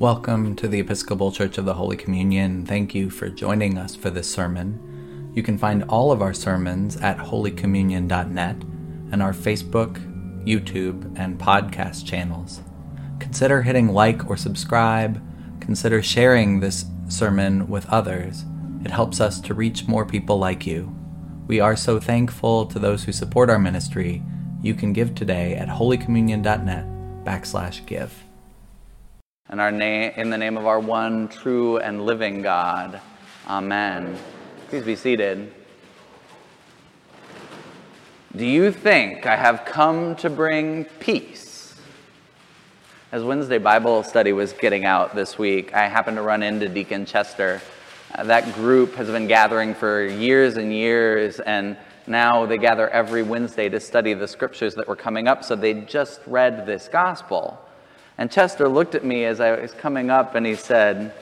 Welcome to the Episcopal Church of the Holy Communion. Thank you for joining us for this sermon. You can find all of our sermons at holycommunion.net and our Facebook, YouTube, and podcast channels. Consider hitting like or subscribe. Consider sharing this sermon with others. It helps us to reach more people like you. We are so thankful to those who support our ministry. You can give today at holycommunion.net backslash give. And our name, in the name of our one true and living God. Amen. Please be seated. Do you think I have come to bring peace? As Wednesday Bible study was getting out this week, I happened to run into Deacon Chester. Uh, that group has been gathering for years and years, and now they gather every Wednesday to study the scriptures that were coming up. So they just read this gospel. And Chester looked at me as I was coming up and he said,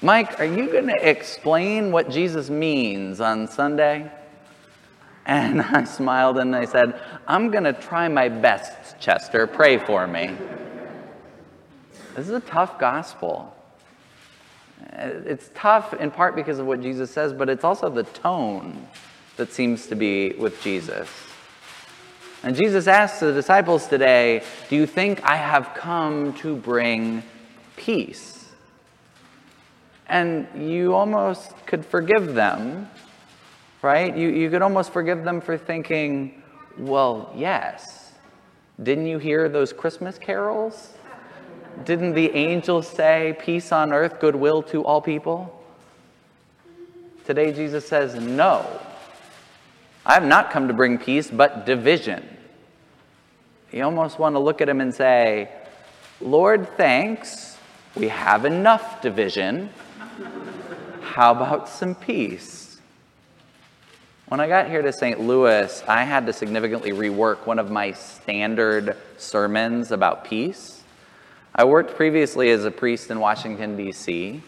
Mike, are you going to explain what Jesus means on Sunday? And I smiled and I said, I'm going to try my best, Chester. Pray for me. This is a tough gospel. Uh, it's tough in part because of what Jesus says, but it's also the tone that seems to be with Jesus. And Jesus asks the disciples today, Do you think I have come to bring peace? And you almost could forgive them, right? You, you could almost forgive them for thinking, Well, yes. Didn't you hear those Christmas carols? Didn't the angels say, Peace on earth, goodwill to all people? Today, Jesus says, No. I have not come to bring peace, but division. You almost want to look at him and say, Lord, thanks. We have enough division. How about some peace? When I got here to St. Louis, I had to significantly rework one of my standard sermons about peace. I worked previously as a priest in Washington, D.C.,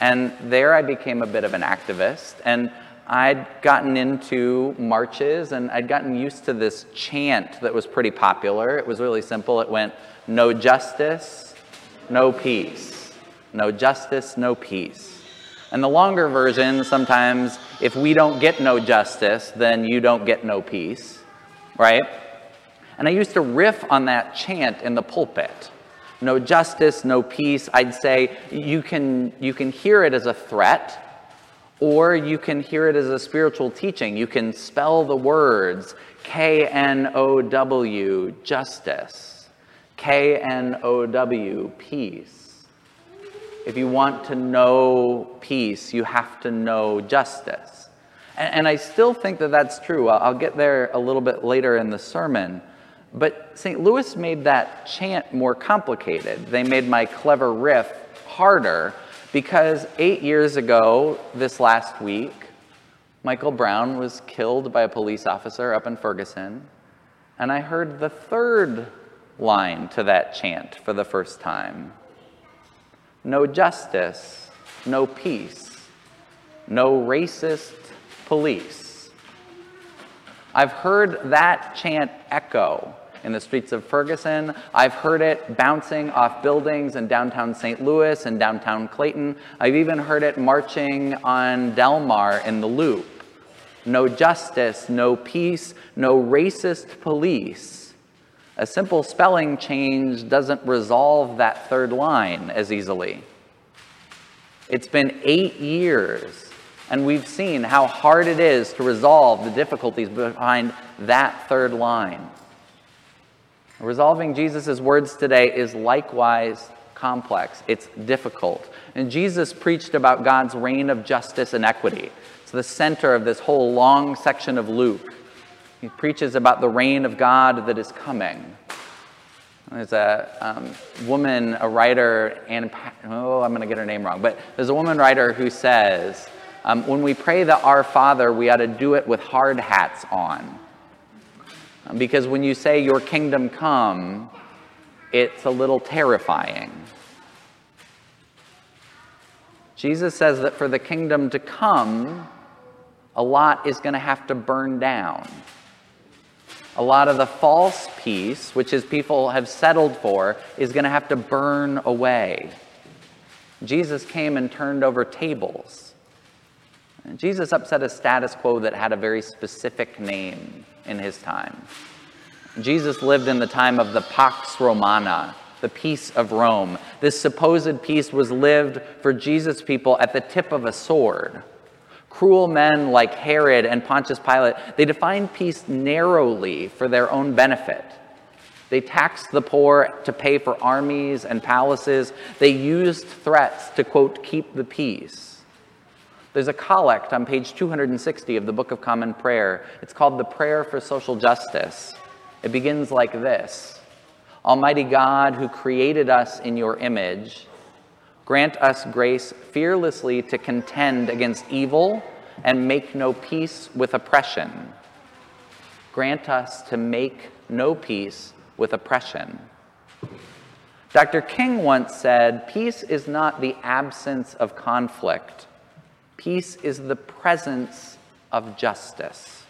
and there I became a bit of an activist. And I'd gotten into marches and I'd gotten used to this chant that was pretty popular. It was really simple. It went, No justice, no peace. No justice, no peace. And the longer version, sometimes, if we don't get no justice, then you don't get no peace, right? And I used to riff on that chant in the pulpit. No justice, no peace. I'd say you can, you can hear it as a threat or you can hear it as a spiritual teaching. You can spell the words K N O W, justice, K N O W, peace. If you want to know peace, you have to know justice. And, and I still think that that's true. I'll, I'll get there a little bit later in the sermon. But St. Louis made that chant more complicated. They made my clever riff harder because eight years ago, this last week, Michael Brown was killed by a police officer up in Ferguson, and I heard the third line to that chant for the first time No justice, no peace, no racist police. I've heard that chant echo in the streets of Ferguson. I've heard it bouncing off buildings in downtown St. Louis and downtown Clayton. I've even heard it marching on Delmar in the Loop. No justice, no peace, no racist police. A simple spelling change doesn't resolve that third line as easily. It's been eight years, and we've seen how hard it is to resolve the difficulties behind that third line. Resolving Jesus' words today is likewise complex, it's difficult. And Jesus preached about God's reign of justice and equity. It's the center of this whole long section of Luke. He preaches about the reign of God that is coming. There's a um, woman, a writer, and oh, I'm going to get her name wrong, but there's a woman writer who says, um, when we pray the Our Father, we ought to do it with hard hats on. Because when you say, Your kingdom come, it's a little terrifying. Jesus says that for the kingdom to come, a lot is going to have to burn down. A lot of the false peace, which his people have settled for, is going to have to burn away. Jesus came and turned over tables. Jesus upset a status quo that had a very specific name in his time. Jesus lived in the time of the Pax Romana, the peace of Rome. This supposed peace was lived for Jesus' people at the tip of a sword. Cruel men like Herod and Pontius Pilate, they defined peace narrowly for their own benefit. They taxed the poor to pay for armies and palaces. They used threats to, quote, keep the peace. There's a collect on page 260 of the Book of Common Prayer. It's called the Prayer for Social Justice. It begins like this Almighty God, who created us in your image, grant us grace fearlessly to contend against evil and make no peace with oppression. Grant us to make no peace with oppression. Dr. King once said, Peace is not the absence of conflict, peace is the presence of justice.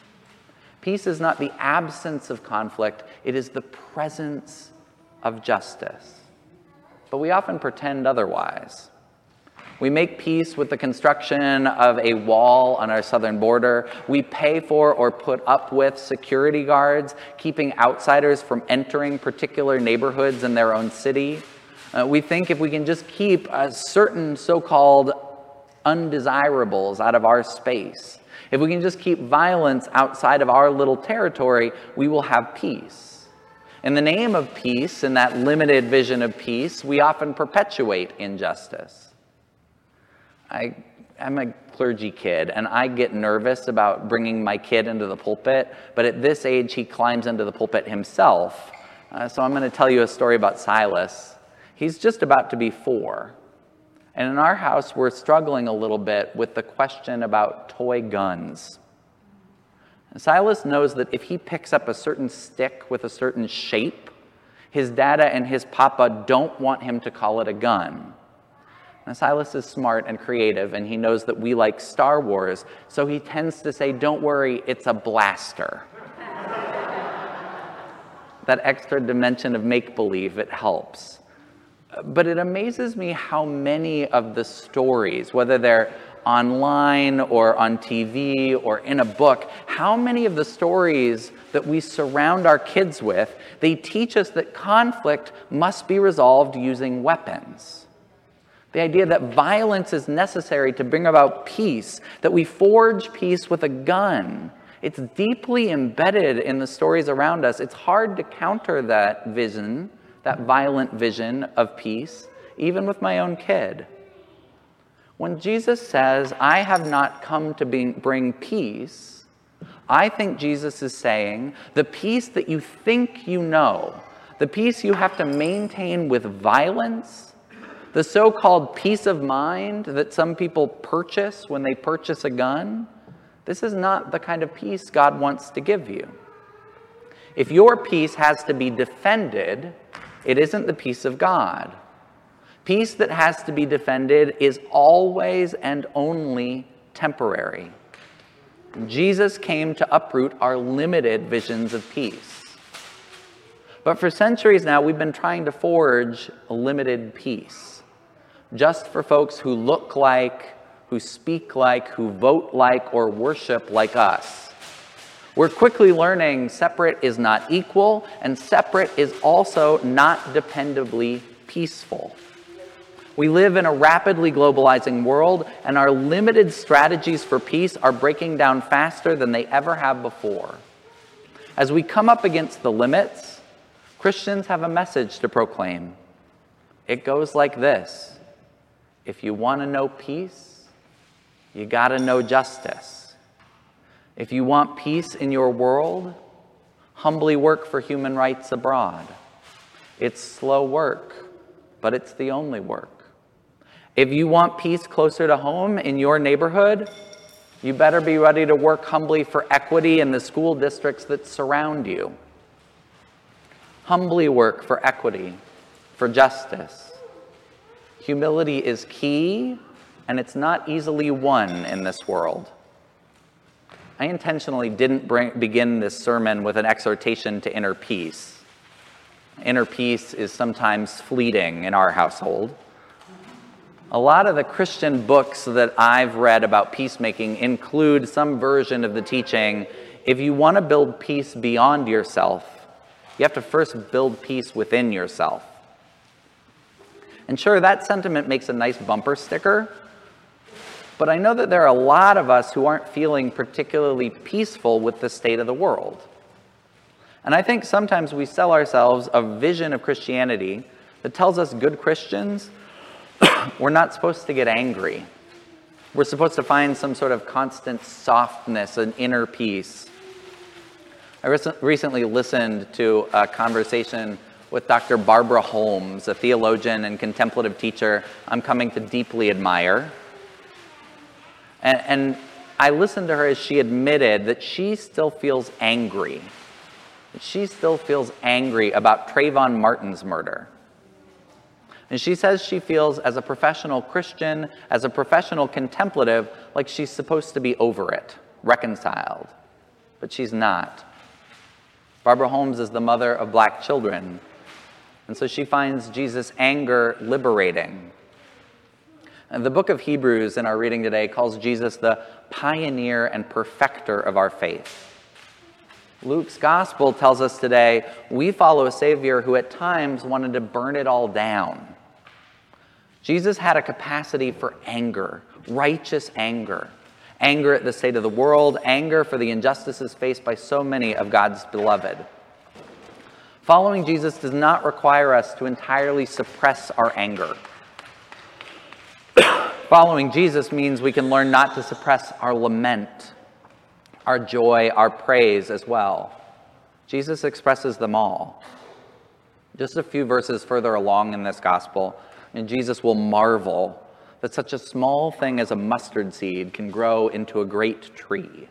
Peace is not the absence of conflict, it is the presence of justice. But we often pretend otherwise. We make peace with the construction of a wall on our southern border. We pay for or put up with security guards, keeping outsiders from entering particular neighborhoods in their own city. Uh, we think if we can just keep a certain so called undesirables out of our space, if we can just keep violence outside of our little territory, we will have peace. In the name of peace, in that limited vision of peace, we often perpetuate injustice. I, am a clergy kid, and I get nervous about bringing my kid into the pulpit, but at this age, he climbs into the pulpit himself. Uh, so I'm going to tell you a story about Silas. He's just about to be four. And in our house, we're struggling a little bit with the question about toy guns. And Silas knows that if he picks up a certain stick with a certain shape, his dada and his papa don't want him to call it a gun. Now, Silas is smart and creative, and he knows that we like Star Wars, so he tends to say, Don't worry, it's a blaster. that extra dimension of make believe, it helps. But it amazes me how many of the stories, whether they're online or on TV or in a book, how many of the stories that we surround our kids with, they teach us that conflict must be resolved using weapons. The idea that violence is necessary to bring about peace, that we forge peace with a gun. It's deeply embedded in the stories around us. It's hard to counter that vision that violent vision of peace, even with my own kid. When Jesus says, I have not come to bring peace, I think Jesus is saying the peace that you think you know, the peace you have to maintain with violence, the so called peace of mind that some people purchase when they purchase a gun, this is not the kind of peace God wants to give you. If your peace has to be defended, it isn't the peace of God. Peace that has to be defended is always and only temporary. Jesus came to uproot our limited visions of peace. But for centuries now, we've been trying to forge limited peace just for folks who look like, who speak like, who vote like, or worship like us. We're quickly learning separate is not equal, and separate is also not dependably peaceful. We live in a rapidly globalizing world, and our limited strategies for peace are breaking down faster than they ever have before. As we come up against the limits, Christians have a message to proclaim. It goes like this If you want to know peace, you got to know justice. If you want peace in your world, humbly work for human rights abroad. It's slow work, but it's the only work. If you want peace closer to home in your neighborhood, you better be ready to work humbly for equity in the school districts that surround you. Humbly work for equity, for justice. Humility is key, and it's not easily won in this world. I intentionally didn't bring, begin this sermon with an exhortation to inner peace. Inner peace is sometimes fleeting in our household. A lot of the Christian books that I've read about peacemaking include some version of the teaching if you want to build peace beyond yourself, you have to first build peace within yourself. And sure, that sentiment makes a nice bumper sticker, but I know that there are a lot of us who aren't feeling particularly peaceful with the state of the world. And I think sometimes we sell ourselves a vision of Christianity that tells us good Christians, we're not supposed to get angry. We're supposed to find some sort of constant softness, an inner peace. I recently listened to a conversation with Dr. Barbara Holmes, a theologian and contemplative teacher I'm coming to deeply admire. And, and I listened to her as she admitted that she still feels angry. She still feels angry about Trayvon Martin's murder. And she says she feels, as a professional Christian, as a professional contemplative, like she's supposed to be over it, reconciled. But she's not. Barbara Holmes is the mother of black children. And so she finds Jesus' anger liberating. And the book of Hebrews in our reading today calls Jesus the pioneer and perfecter of our faith. Luke's gospel tells us today we follow a Savior who at times wanted to burn it all down. Jesus had a capacity for anger, righteous anger anger at the state of the world, anger for the injustices faced by so many of God's beloved. Following Jesus does not require us to entirely suppress our anger. Following Jesus means we can learn not to suppress our lament, our joy, our praise as well. Jesus expresses them all. Just a few verses further along in this gospel, and Jesus will marvel that such a small thing as a mustard seed can grow into a great tree.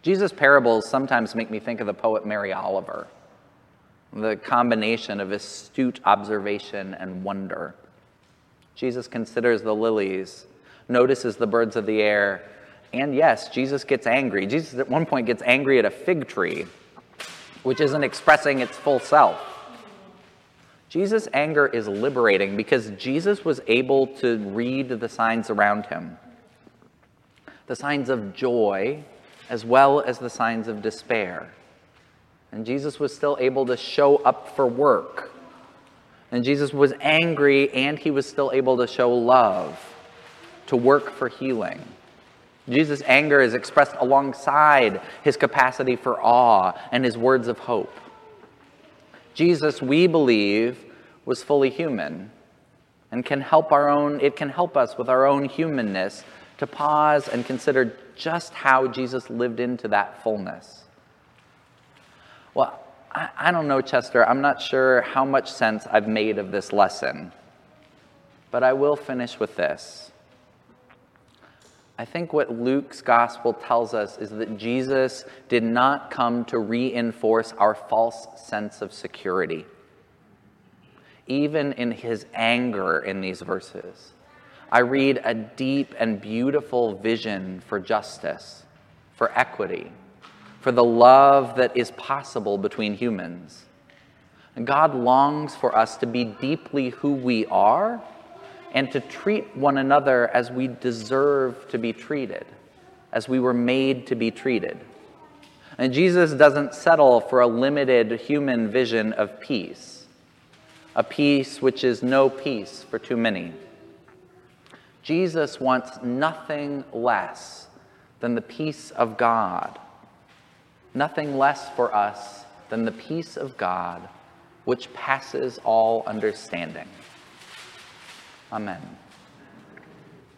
Jesus' parables sometimes make me think of the poet Mary Oliver, the combination of astute observation and wonder. Jesus considers the lilies, notices the birds of the air, and yes, Jesus gets angry. Jesus at one point gets angry at a fig tree, which isn't expressing its full self. Jesus' anger is liberating because Jesus was able to read the signs around him the signs of joy as well as the signs of despair. And Jesus was still able to show up for work. And Jesus was angry and he was still able to show love, to work for healing. Jesus' anger is expressed alongside his capacity for awe and his words of hope. Jesus, we believe, was fully human and can help our own it can help us with our own humanness to pause and consider just how Jesus lived into that fullness. Well, I, I don't know, Chester. I'm not sure how much sense I've made of this lesson, but I will finish with this. I think what Luke's gospel tells us is that Jesus did not come to reinforce our false sense of security, even in his anger in these verses. I read a deep and beautiful vision for justice, for equity, for the love that is possible between humans. And God longs for us to be deeply who we are and to treat one another as we deserve to be treated, as we were made to be treated. And Jesus doesn't settle for a limited human vision of peace, a peace which is no peace for too many. Jesus wants nothing less than the peace of God, nothing less for us than the peace of God, which passes all understanding. Amen.